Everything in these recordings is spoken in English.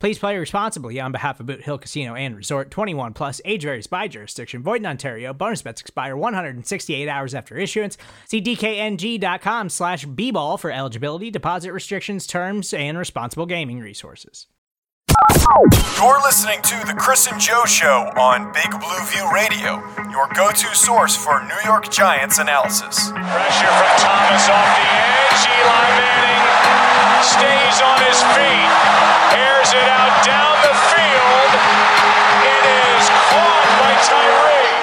Please play responsibly on behalf of Boot Hill Casino and Resort 21 Plus, age varies by jurisdiction, void in Ontario. Bonus bets expire 168 hours after issuance. See DKNG.com slash B ball for eligibility, deposit restrictions, terms, and responsible gaming resources. You're listening to The Chris and Joe Show on Big Blue View Radio, your go to source for New York Giants analysis. Pressure from Thomas off the edge. Eli Manning stays on his feet airs it out down the field. It is caught by Tyree.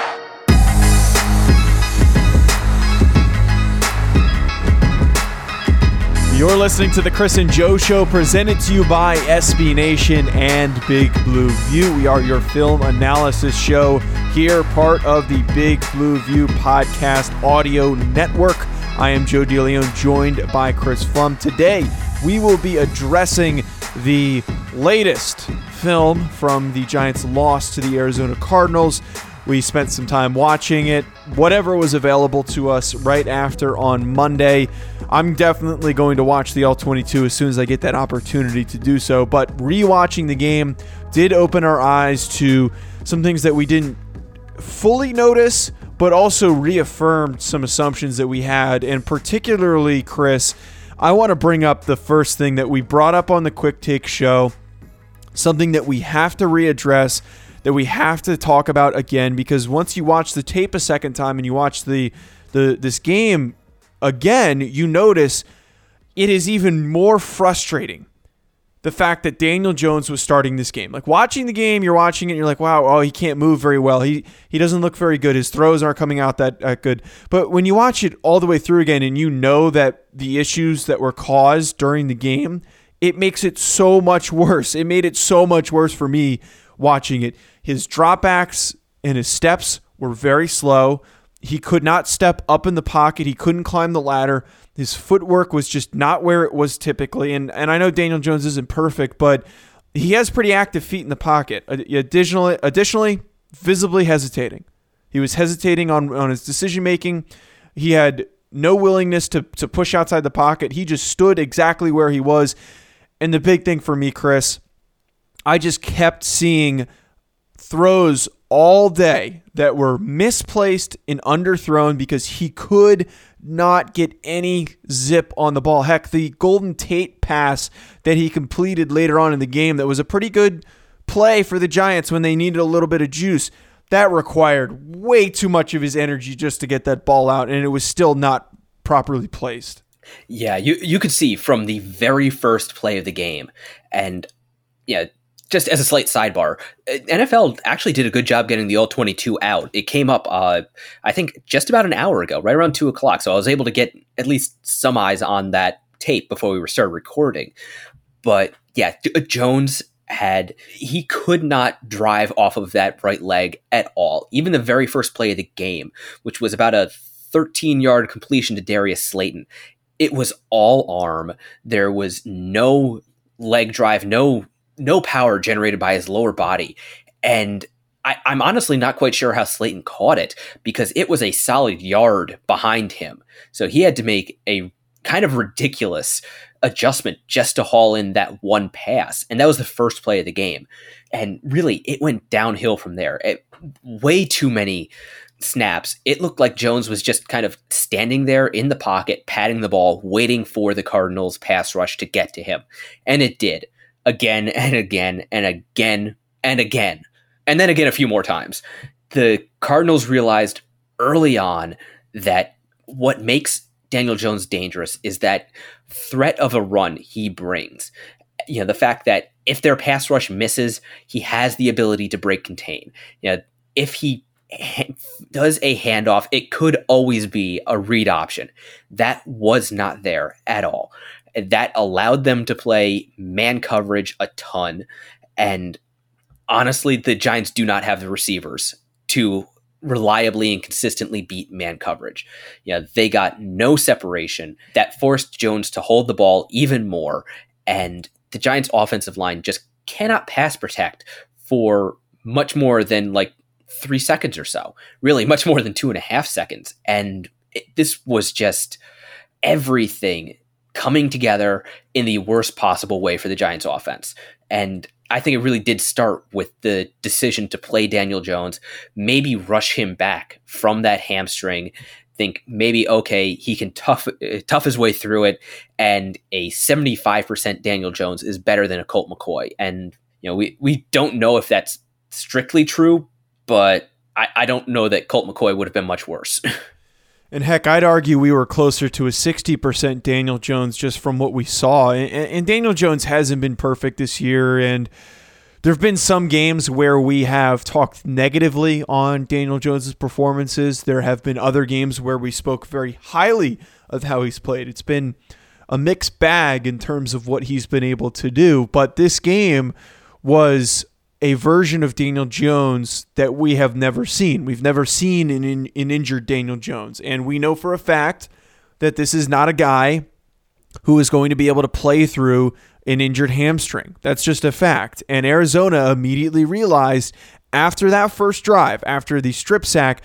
You're listening to the Chris and Joe Show, presented to you by SB Nation and Big Blue View. We are your film analysis show here, part of the Big Blue View podcast audio network. I am Joe DeLeon, joined by Chris Pflum. Today, we will be addressing the latest film from the Giants' loss to the Arizona Cardinals. We spent some time watching it, whatever was available to us right after on Monday. I'm definitely going to watch the All 22 as soon as I get that opportunity to do so. But rewatching the game did open our eyes to some things that we didn't fully notice, but also reaffirmed some assumptions that we had. And particularly, Chris, I want to bring up the first thing that we brought up on the Quick Take show, something that we have to readdress, that we have to talk about again, because once you watch the tape a second time and you watch the, the this game again, you notice it is even more frustrating the fact that Daniel Jones was starting this game. Like watching the game, you're watching it, you're like, wow, oh, he can't move very well. He he doesn't look very good. His throws aren't coming out that, that good. But when you watch it all the way through again, and you know that the issues that were caused during the game, it makes it so much worse. It made it so much worse for me watching it. His dropbacks and his steps were very slow. He could not step up in the pocket. He couldn't climb the ladder. His footwork was just not where it was typically. And and I know Daniel Jones isn't perfect, but he has pretty active feet in the pocket. Additionally, additionally, visibly hesitating. He was hesitating on, on his decision making. He had no willingness to, to push outside the pocket. He just stood exactly where he was. And the big thing for me, Chris, I just kept seeing throws all day that were misplaced and underthrown because he could not get any zip on the ball. Heck, the Golden Tate pass that he completed later on in the game that was a pretty good play for the Giants when they needed a little bit of juice. That required way too much of his energy just to get that ball out, and it was still not properly placed. Yeah, you you could see from the very first play of the game, and yeah, just as a slight sidebar, uh, NFL actually did a good job getting the All 22 out. It came up, uh, I think, just about an hour ago, right around two o'clock. So I was able to get at least some eyes on that tape before we started recording. But yeah, uh, Jones had he could not drive off of that right leg at all. Even the very first play of the game, which was about a 13 yard completion to Darius Slayton. It was all arm. There was no leg drive, no no power generated by his lower body. And I, am honestly not quite sure how Slayton caught it because it was a solid yard behind him. So he had to make a kind of ridiculous adjustment just to haul in that one pass. And that was the first play of the game. And really, it went downhill from there. It, way too many snaps. It looked like Jones was just kind of standing there in the pocket, patting the ball, waiting for the Cardinals pass rush to get to him. And it did again and again and again and again, and then again a few more times. The Cardinals realized early on that what makes Daniel Jones dangerous is that threat of a run he brings. You know, the fact that if their pass rush misses, he has the ability to break contain. You know, if he does a handoff, it could always be a read option. That was not there at all. That allowed them to play man coverage a ton. And honestly, the Giants do not have the receivers to reliably and consistently beat man coverage. Yeah, they got no separation that forced Jones to hold the ball even more. And the Giants' offensive line just cannot pass protect for much more than like three seconds or so. Really, much more than two and a half seconds. And it, this was just everything coming together in the worst possible way for the Giants offense. And I think it really did start with the decision to play Daniel Jones, maybe rush him back from that hamstring. Think maybe okay, he can tough eh, tough his way through it, and a seventy five percent Daniel Jones is better than a Colt McCoy. And you know we we don't know if that's strictly true, but I, I don't know that Colt McCoy would have been much worse. And heck, I'd argue we were closer to a 60% Daniel Jones just from what we saw. And, and, Daniel Jones hasn't been perfect this year. And there have been some games where we have talked negatively on Daniel Jones's performances. There have been other games where we spoke very highly of how he's played. It's been a mixed bag in terms of what he's been able to do. But this game was a version of Daniel Jones that we have never seen. We've never seen an, an, injured Daniel Jones. And we know for a fact that this is not a guy who is going to be able to play through an injured hamstring. That's just a fact. And Arizona immediately realized after that first drive, after the strip sack,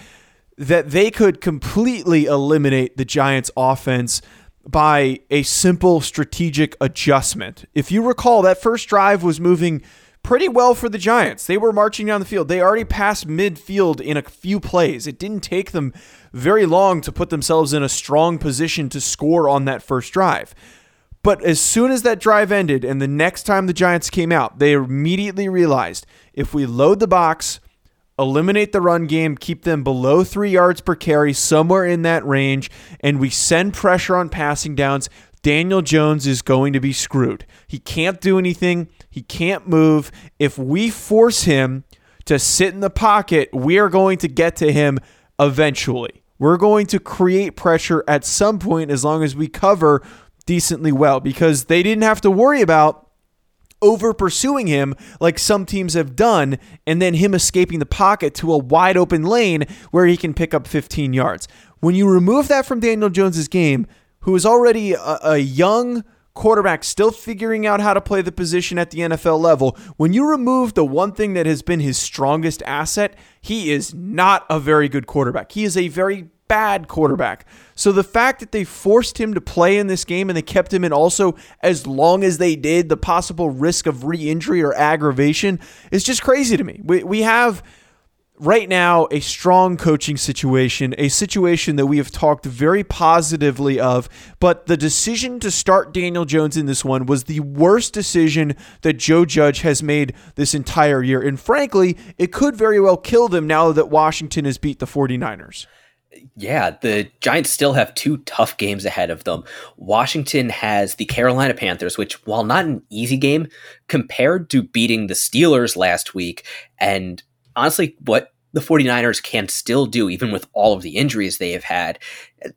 that they could completely eliminate the Giants' offense by a simple strategic adjustment. If you recall, that first drive was moving pretty well for the Giants. They were marching down the field. They already passed midfield in a few plays. It didn't take them very long to put themselves in a strong position to score on that first drive. But as soon as that drive ended and the next time the Giants came out, they immediately realized if we load the box, eliminate the run game, keep them below three yards per carry, somewhere in that range, and we send pressure on passing downs, Daniel Jones is going to be screwed. He can't do anything. He can't move. If we force him to sit in the pocket, we are going to get to him eventually. We're going to create pressure at some point as long as we cover decently well because they didn't have to worry about over pursuing him like some teams have done and then him escaping the pocket to a wide open lane where he can pick up 15 yards. When you remove that from Daniel Jones's game, who is already a, a young quarterback still figuring out how to play the position at the NFL level, when you remove the one thing that has been his strongest asset, he is not a very good quarterback. He is a very bad quarterback. So the fact that they forced him to play in this game and they kept him in also as long as they did, the possible risk of re injury or aggravation is just crazy to me. We, we have right now a strong coaching situation, a situation that we have talked very positively of, but the decision to start Daniel Jones in this one was the worst decision that Joe Judge has made this entire year. And frankly, it could very well kill them now that Washington has beat the 49ers. Yeah, the Giants still have two tough games ahead of them. Washington has the Carolina Panthers, which, while not an easy game, compared to beating the Steelers last week and honestly, what the 49ers can still do, even with all of the injuries they have had,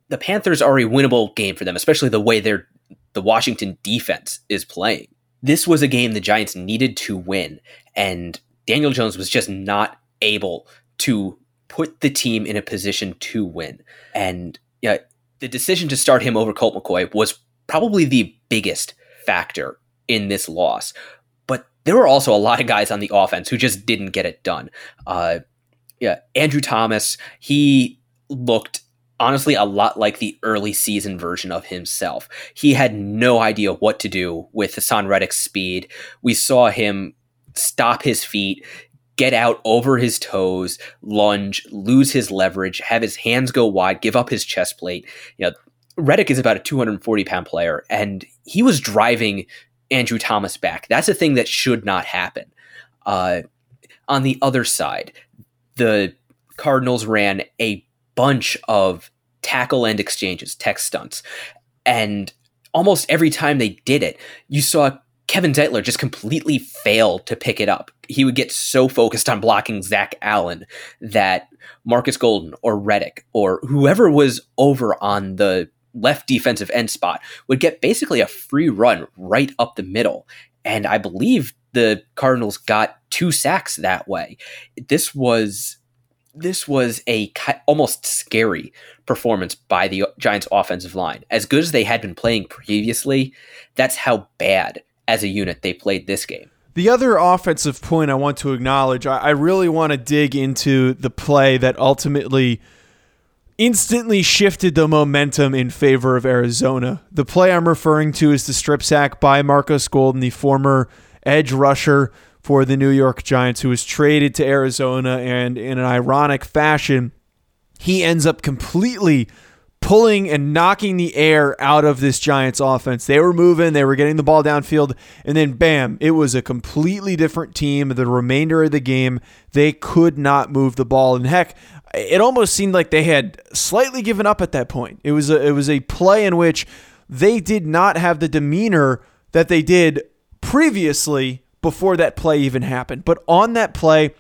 the Panthers are a winnable game for them, especially the way their the Washington defense is playing. This was a game the Giants needed to win, and Daniel Jones was just not able to put the team in a position to win. And yeah, the decision to start him over Colt McCoy was probably the biggest factor in this loss there were also a lot of guys on the offense who just didn't get it done. Uh, yeah, Andrew Thomas, he looked honestly a lot like the early season version of himself. He had no idea what to do with Haason Reddick's speed. We saw him stop his feet, get out over his toes, lunge, lose his leverage, have his hands go wide, give up his chest plate. You know, Reddick is about a 240 pound player, and he was driving Andrew Thomas back. That's a thing that should not happen. Uh, on the other side, the Cardinals ran a bunch of tackle end exchanges, tech stunts. And almost every time they did it, you saw Kevin Zeitler just completely fail to pick it up. He would get so focused on blocking Zach Allen that Marcus Golden or Reddick or whoever was over on the left defensive end spot would get basically a free run right up the middle. And I believe the Cardinals got two sacks that way. This was this was a almost scary performance by the Giants offensive line. As good as they had been playing previously, that's how bad as a unit they played this game. The other offensive point I want to acknowledge, I, really want to dig into the play that ultimately instantly shifted the momentum in favor of Arizona. The play I'm referring to is the strip sack by Marcus Golden, the former edge rusher for the New York Giants, who was traded to Arizona, and in an ironic fashion, he ends up completely pulling and knocking the air out of this Giants offense. They were moving, they were getting the ball downfield, and then bam, it was a completely different team. The remainder of the game, they could not move the ball. And heck, it almost seemed like they had slightly given up at that point. It was a, it was a play in which they did not have the demeanor that they did previously before that play even happened. But on that play,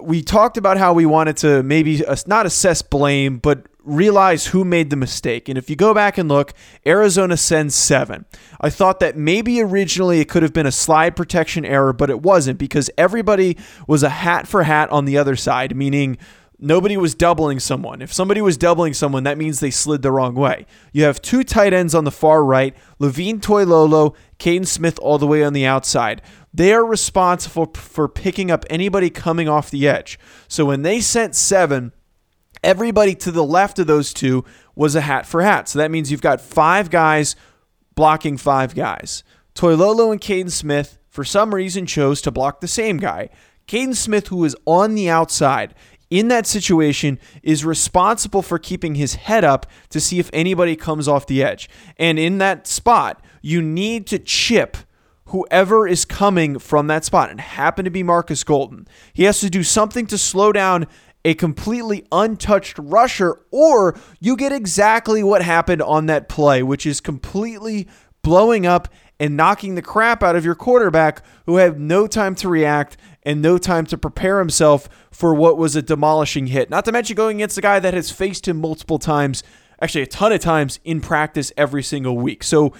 we talked about how we wanted to maybe uh, not assess blame, but realize who made the mistake. And if you go back and look, Arizona sends seven. I thought that maybe originally it could have been a slide protection error, but it wasn't because everybody was a hat for hat on the other side, meaning nobody was doubling someone. If somebody was doubling someone, that means they slid the wrong way. You have two tight ends on the far right, Levine Toilolo, Kaden Smith all the way on the outside. They are responsible for picking up anybody coming off the edge. So when they sent seven, Everybody to the left of those two was a hat for hat. So that means you've got five guys blocking five guys. Toilolo and Kaden Smith, for some reason, chose to block the same guy. Kaden Smith, who is on the outside in that situation, is responsible for keeping his head up to see if anybody comes off the edge. And in that spot, you need to chip whoever is coming from that spot and happen to be Marcus Golden. He has to do something to slow down a completely untouched rusher, or you get exactly what happened on that play, which is completely blowing up and knocking the crap out of your quarterback who had no time to react and no time to prepare himself for what was a demolishing hit. Not to mention going against a guy that has faced him multiple times, actually a ton of times in practice every single week. So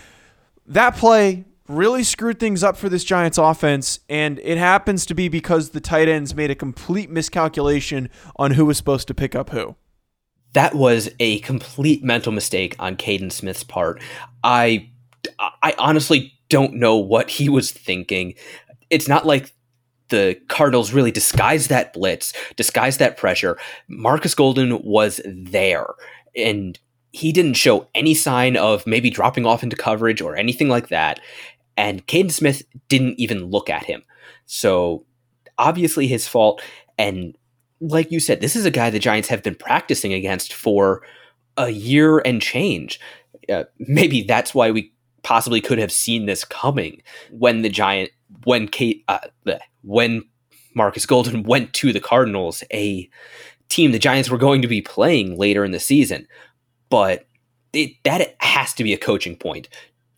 that play really screwed things up for this Giants offense, and it happens to be because the tight ends made a complete miscalculation on who was supposed to pick up who. That was a complete mental mistake on Kaden Smith's part. I I honestly don't know what he was thinking. It's not like the Cardinals really disguised that blitz, disguised that pressure. Marcus Golden was there and he didn't show any sign of maybe dropping off into coverage or anything like that and Kaden Smith didn't even look at him. So obviously his fault. And like you said, this is a guy the Giants have been practicing against for a year and change. Uh, maybe that's why we possibly could have seen this coming when the Giant when Kate uh, when Marcus Golden went to the Cardinals, a team the Giants were going to be playing later in the season. But it, that has to be a coaching point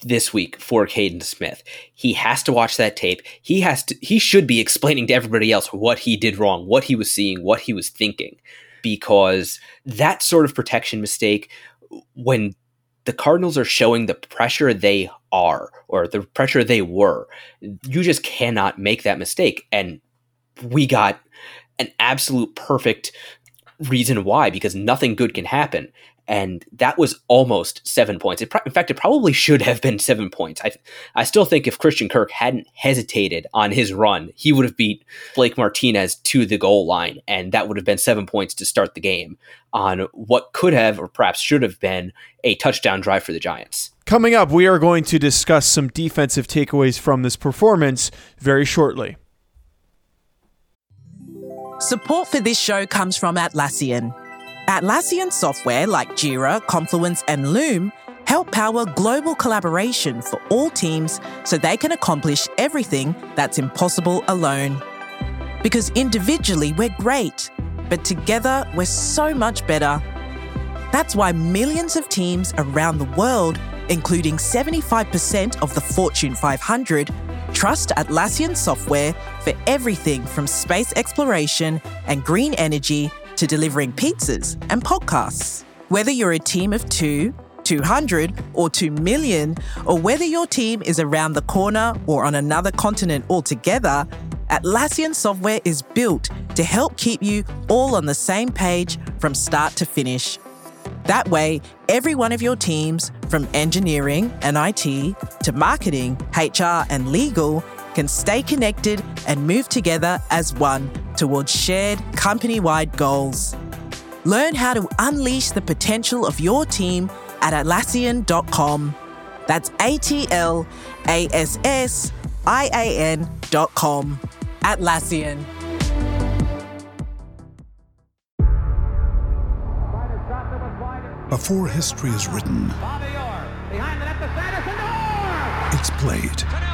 this week for Kaden Smith. He has to watch that tape. He has to he should be explaining to everybody else what he did wrong, what he was seeing, what he was thinking because that sort of protection mistake when the Cardinals are showing the pressure they are or the pressure they were, you just cannot make that mistake and we got an absolute perfect reason why because nothing good can happen and that was almost seven points. Pro- in fact, it probably should have been seven points. I, I still think if Christian Kirk hadn't hesitated on his run, he would have beat Blake Martinez to the goal line, and that would have been seven points to start the game on what could have or perhaps should have been a touchdown drive for the Giants. Coming up, we are going to discuss some defensive takeaways from this performance very shortly. Support for this show comes from Atlassian. Atlassian software like Jira, Confluence, and Loom help power global collaboration for all teams so they can accomplish everything that's impossible alone. Because individually we're great, but together we're so much better. That's why millions of teams around the world, including 75% of the Fortune 500, trust Atlassian software for everything from space exploration and green energy to delivering pizzas and podcasts. Whether you're a team of two, 200, or 2 million, or whether your team is around the corner or on another continent altogether, Atlassian software is built to help keep you all on the same page from start to finish. That way, every one of your teams, from engineering and IT to marketing, HR, and legal, can stay connected and move together as one towards shared company wide goals. Learn how to unleash the potential of your team at Atlassian.com. That's A T L A S S I A N.com. Atlassian. Before history is written, it's played.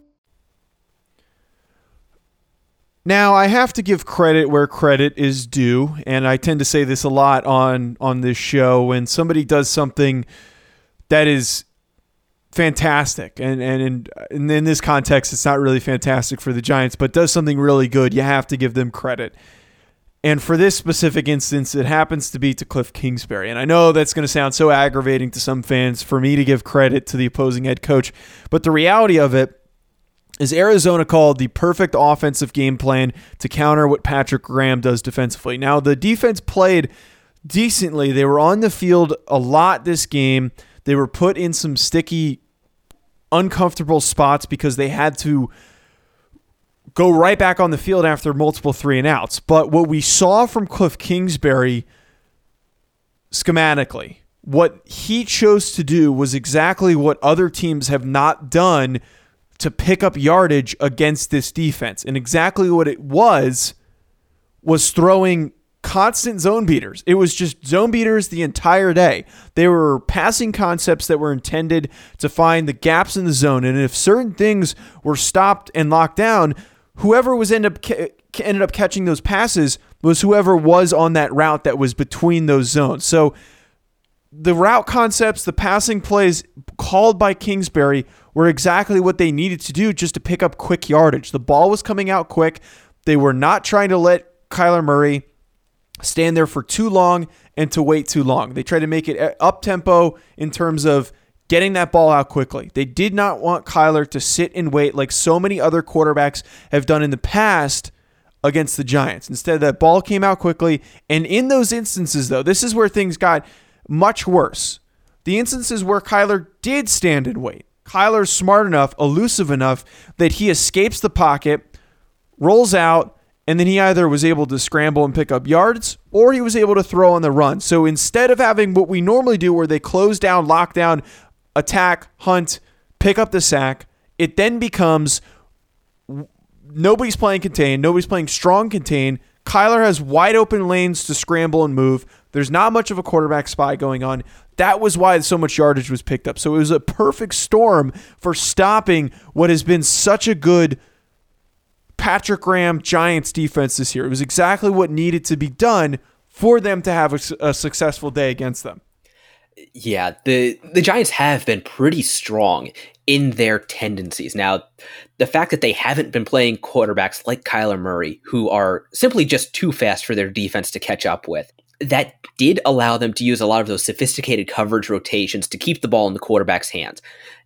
Now, I have to give credit where credit is due, and I tend to say this a lot on on this show when somebody does something that is fantastic, and and in, and in this context, it's not really fantastic for the Giants, but does something really good. You have to give them credit. And for this specific instance, it happens to be to Cliff Kingsbury. And I know that's going to sound so aggravating to some fans for me to give credit to the opposing head coach, but the reality of it is Arizona called the perfect offensive game plan to counter what Patrick Graham does defensively. Now, the defense played decently. They were on the field a lot this game. They were put in some sticky, uncomfortable spots because they had to go right back on the field after multiple three and outs. But what we saw from Cliff Kingsbury schematically, what he chose to do was exactly what other teams have not done to pick up yardage against this defense. And exactly what it was was throwing constant zone beaters. It was just zone beaters the entire day. They were passing concepts that were intended to find the gaps in the zone. And if certain things were stopped and locked down, whoever was end up ca- ended up catching those passes was whoever was on that route that was between those zones. So the route concepts, the passing plays called by Kingsbury were exactly what they needed to do just to pick up quick yardage. The ball was coming out quick. They were not trying to let Kyler Murray stand there for too long and to wait too long. They tried to make it uh, up tempo in terms of getting that ball out quickly. They did not want Kyler to sit and wait like so many other quarterbacks have done in the past against the Giants. Instead, that ball came out quickly. And in those instances, though, this is where things got much worse. The instances where Kyler did stand and wait. Kyler's smart enough, elusive enough that he escapes the pocket, rolls out, and then he either was able to scramble and pick up yards or he was able to throw on the run. So instead of having what we normally do where they close down, lock down, attack, hunt, pick up the sack, it then becomes nobody's playing contain, nobody's playing strong contain. Kyler has wide open lanes to scramble and move. There's not much of a quarterback spy going on. That was why so much yardage was picked up. So it was a perfect storm for stopping what has been such a good Patrick Graham Giants defense this year. It was exactly what needed to be done for them to have a, a successful day against them. Yeah, the the Giants have been pretty strong in their tendencies. Now, the fact that they haven't been playing quarterbacks like Kyler Murray, who are simply just too fast for their defense to catch up with, that did allow them to use a lot of those sophisticated coverage rotations to keep the ball in the quarterback's hands.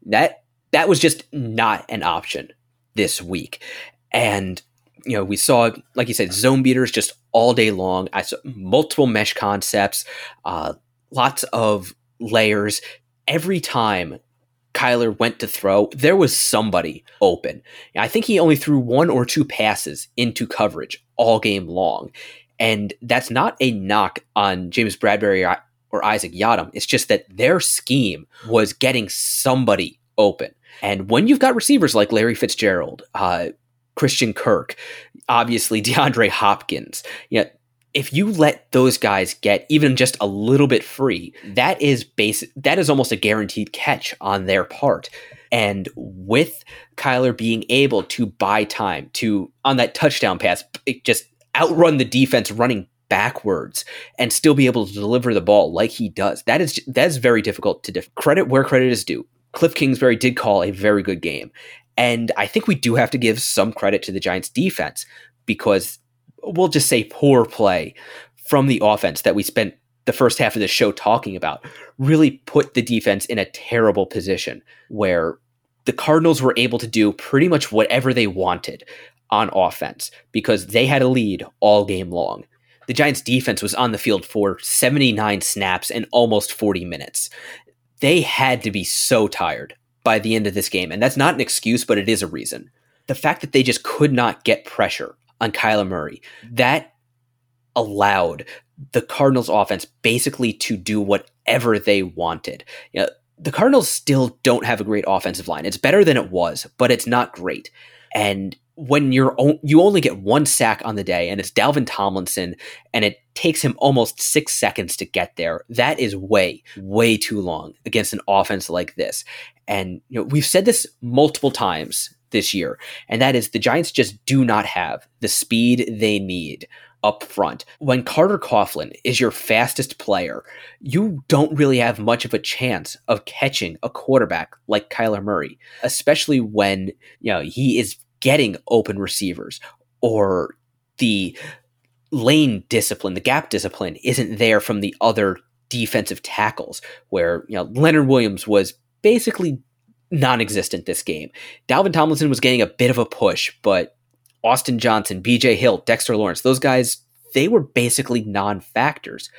That that was just not an option this week. And you know, we saw, like you said, zone beaters just all day long. I saw multiple mesh concepts, uh, lots of layers. Every time Kyler went to throw, there was somebody open. I think he only threw one or two passes into coverage all game long. And that's not a knock on James Bradberry or Isaac Yiadom. It's just that their scheme was getting somebody open. And when you've got receivers like Larry Fitzgerald, uh, Christian Kirk, obviously DeAndre Hopkins. Yeah, if you let those guys get even just a little bit free, that is basic that is almost a guaranteed catch on their part. And with Kyler being able to buy time to on that touchdown pass, just outrun the defense running backwards and still be able to deliver the ball like he does. That is that is very difficult to def- credit where credit is due. Cliff Kingsbury did call a very good game. And I think we do have to give some credit to the Giants defense because we'll just say poor play from the offense that we spent the first half of the show talking about really put the defense in a terrible position where the Cardinals were able to do pretty much whatever they wanted on offense because they had a lead all game long. The Giants defense was on the field for 79 snaps and almost 40 minutes. They had to be so tired by the end of this game. And that's not an excuse, but it is a reason. The fact that they just could not get pressure on Kyler Murray, that allowed the Cardinals offense basically to do whatever they wanted. You know, the Cardinals still don't have a great offensive line. It's better than it was, but it's not great. And when you're you only get one sack on the day and it's Dalvin Tomlinson and it takes him almost 6 seconds to get there that is way way too long against an offense like this and you know we've said this multiple times this year and that is the Giants just do not have the speed they need up front. When Carter Coughlin is your fastest player, you don't really have much of a chance of catching a quarterback like Kyler Murray, especially when, you know, he is getting open receivers or the lane discipline, the gap discipline isn't there from the other defensive tackles where, you know, Leonard Williams was basically non-existent this game. Dalvin Tomlinson was getting a bit of a push, but Austin Johnson, BJ Hill, Dexter Lawrence, those guys, they were basically non-factors.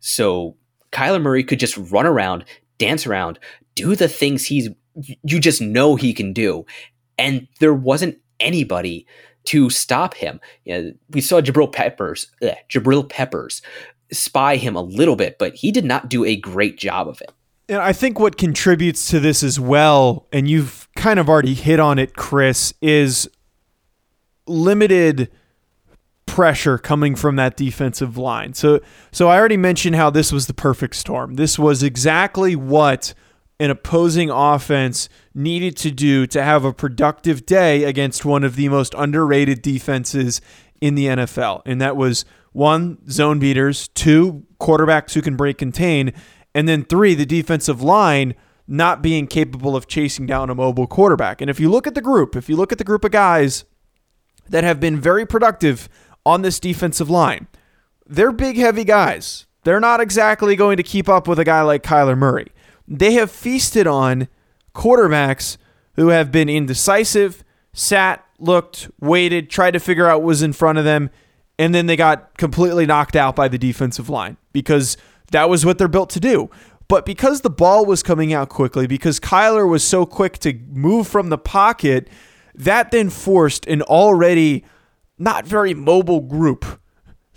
So Kyler Murray could just run around, dance around, do the things he's you just know he can do. And there wasn't anybody to stop him. You know, we saw Jabril Peppers, ugh, Jabril Peppers spy him a little bit, but he did not do a great job of it. And I think what contributes to this as well, and you've kind of already hit on it, Chris, is limited pressure coming from that defensive line. So so I already mentioned how this was the perfect storm. This was exactly what an opposing offense needed to do to have a productive day against one of the most underrated defenses in the NFL. And that was one, zone beaters, two, quarterbacks who can break contain, and then three, the defensive line not being capable of chasing down a mobile quarterback. And if you look at the group, if you look at the group of guys that have been very productive on this defensive line, they're big, heavy guys. They're not exactly going to keep up with a guy like Kyler Murray they have feasted on quarterbacks who have been indecisive, sat, looked, waited, tried to figure out what was in front of them, and then they got completely knocked out by the defensive line because that was what they're built to do. But because the ball was coming out quickly, because Kyler was so quick to move from the pocket, that then forced an already not very mobile group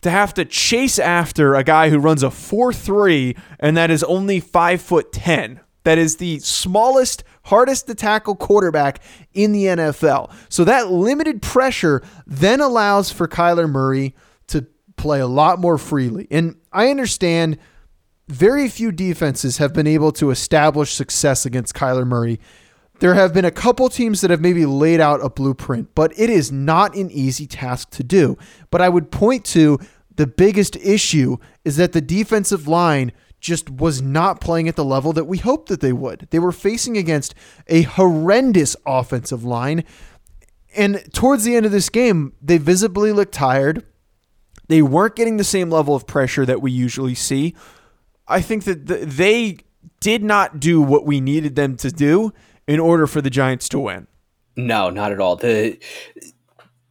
to have to chase after a guy who runs a 4-3 and that is only 5 foot 10. That is the smallest, hardest to tackle quarterback in the NFL. So that limited pressure then allows for Kyler Murray to play a lot more freely. And I understand very few defenses have been able to establish success against Kyler Murray there have been a couple teams that have maybe laid out a blueprint, but it is not an easy task to do. But I would point to the biggest issue is that the defensive line just was not playing at the level that we hoped that they would. They were facing against a horrendous offensive line. And towards the end of this game, they visibly looked tired. They weren't getting the same level of pressure that we usually see. I think that they did not do what we needed them to do in order for the Giants to win. No, not at all. The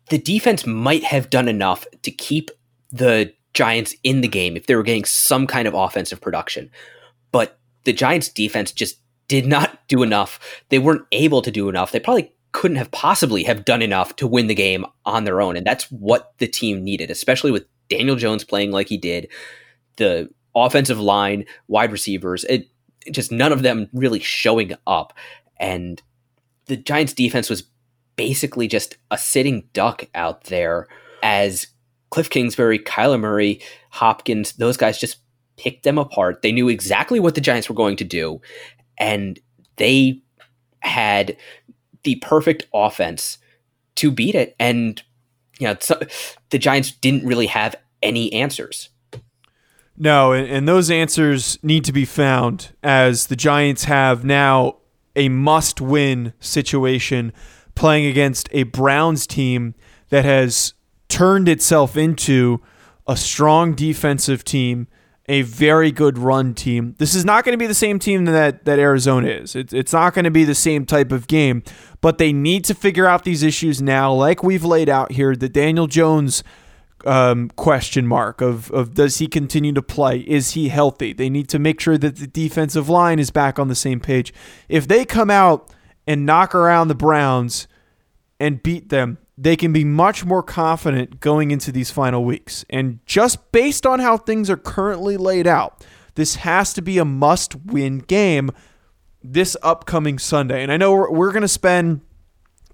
the defense might have done enough to keep the Giants in the game if they were getting some kind of offensive production. But the Giants defense just did not do enough. They weren't able to do enough. They probably couldn't have possibly have done enough to win the game on their own. And that's what the team needed, especially with Daniel Jones playing like he did. The offensive line, wide receivers, it just none of them really showing up and the Giants defense was basically just a sitting duck out there as Cliff Kingsbury, Kyler Murray, Hopkins, those guys just picked them apart. They knew exactly what the Giants were going to do, and they had the perfect offense to beat it. And you know, so, the Giants didn't really have any answers. No, and, and those answers need to be found as the Giants have now a must win situation playing against a Browns team that has turned itself into a strong defensive team, a very good run team. This is not going to be the same team that, that Arizona is. It, it's not going to be the same type of game, but they need to figure out these issues now, like we've laid out here. The Daniel Jones um, question mark of, of does he continue to play? Is he healthy? They need to make sure that the defensive line is back on the same page. If they come out and knock around the Browns and beat them, they can be much more confident going into these final weeks. And just based on how things are currently laid out, this has to be a must win game this upcoming Sunday. And I know we're, we're going to spend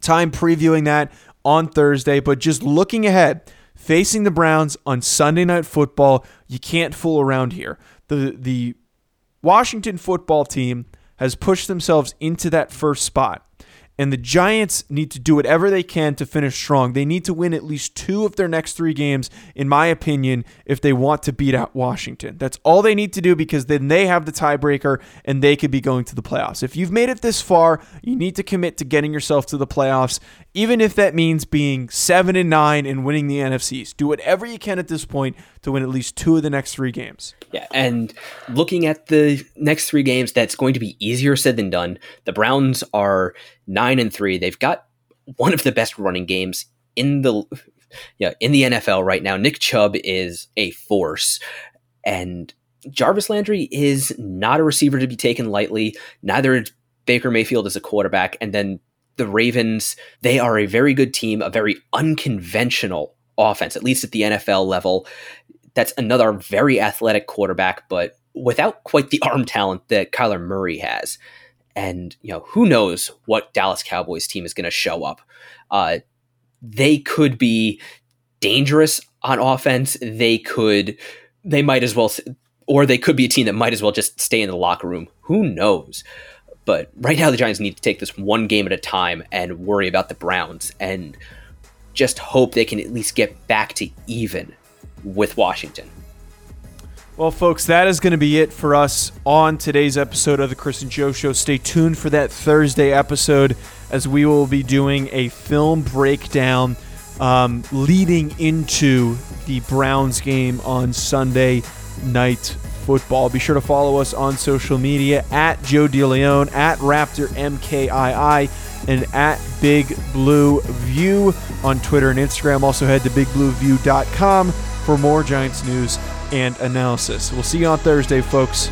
time previewing that on Thursday, but just looking ahead, facing the Browns on Sunday Night Football, you can't fool around here. The the Washington football team has pushed themselves into that first spot. And the Giants need to do whatever they can to finish strong. They need to win at least two of their next three games, in my opinion, if they want to beat out Washington. That's all they need to do because then they have the tiebreaker and they could be going to the playoffs. If you've made it this far, you need to commit to getting yourself to the playoffs, even if that means being seven and nine and winning the NFC East. Do whatever you can at this point to win at least two of the next three games. Yeah, and looking at the next three games, that's going to be easier said than done. The Browns are nine and three. They've got one of the best running games in the yeah in the NFL right now. Nick Chubb is a force, and Jarvis Landry is not a receiver to be taken lightly. Neither is Baker Mayfield as a quarterback, and then the Ravens. They are a very good team, a very unconventional offense, at least at the NFL level. That's another very athletic quarterback, but without quite the arm talent that Kyler Murray has. And, you know, who knows what Dallas Cowboys team is going to show up. Uh, they could be dangerous on offense. They could, they might as well, or they could be a team that might as well just stay in the locker room. Who knows? But right now, the Giants need to take this one game at a time and worry about the Browns and just hope they can at least get back to even with Washington. Well, folks, that is going to be it for us on today's episode of the Chris and Joe Show. Stay tuned for that Thursday episode as we will be doing a film breakdown um, leading into the Browns game on Sunday night football. Be sure to follow us on social media at Joe DeLeon, at Raptor MKII, and at Big Blue View on Twitter and Instagram. Also head to bigblueview.com for more Giants news and analysis. We'll see you on Thursday, folks.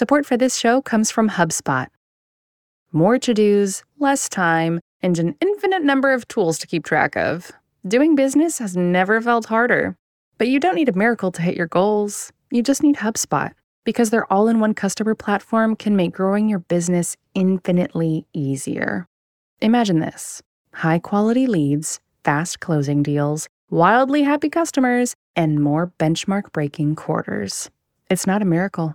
Support for this show comes from HubSpot. More to dos, less time, and an infinite number of tools to keep track of. Doing business has never felt harder. But you don't need a miracle to hit your goals. You just need HubSpot because their all in one customer platform can make growing your business infinitely easier. Imagine this high quality leads, fast closing deals, wildly happy customers, and more benchmark breaking quarters. It's not a miracle,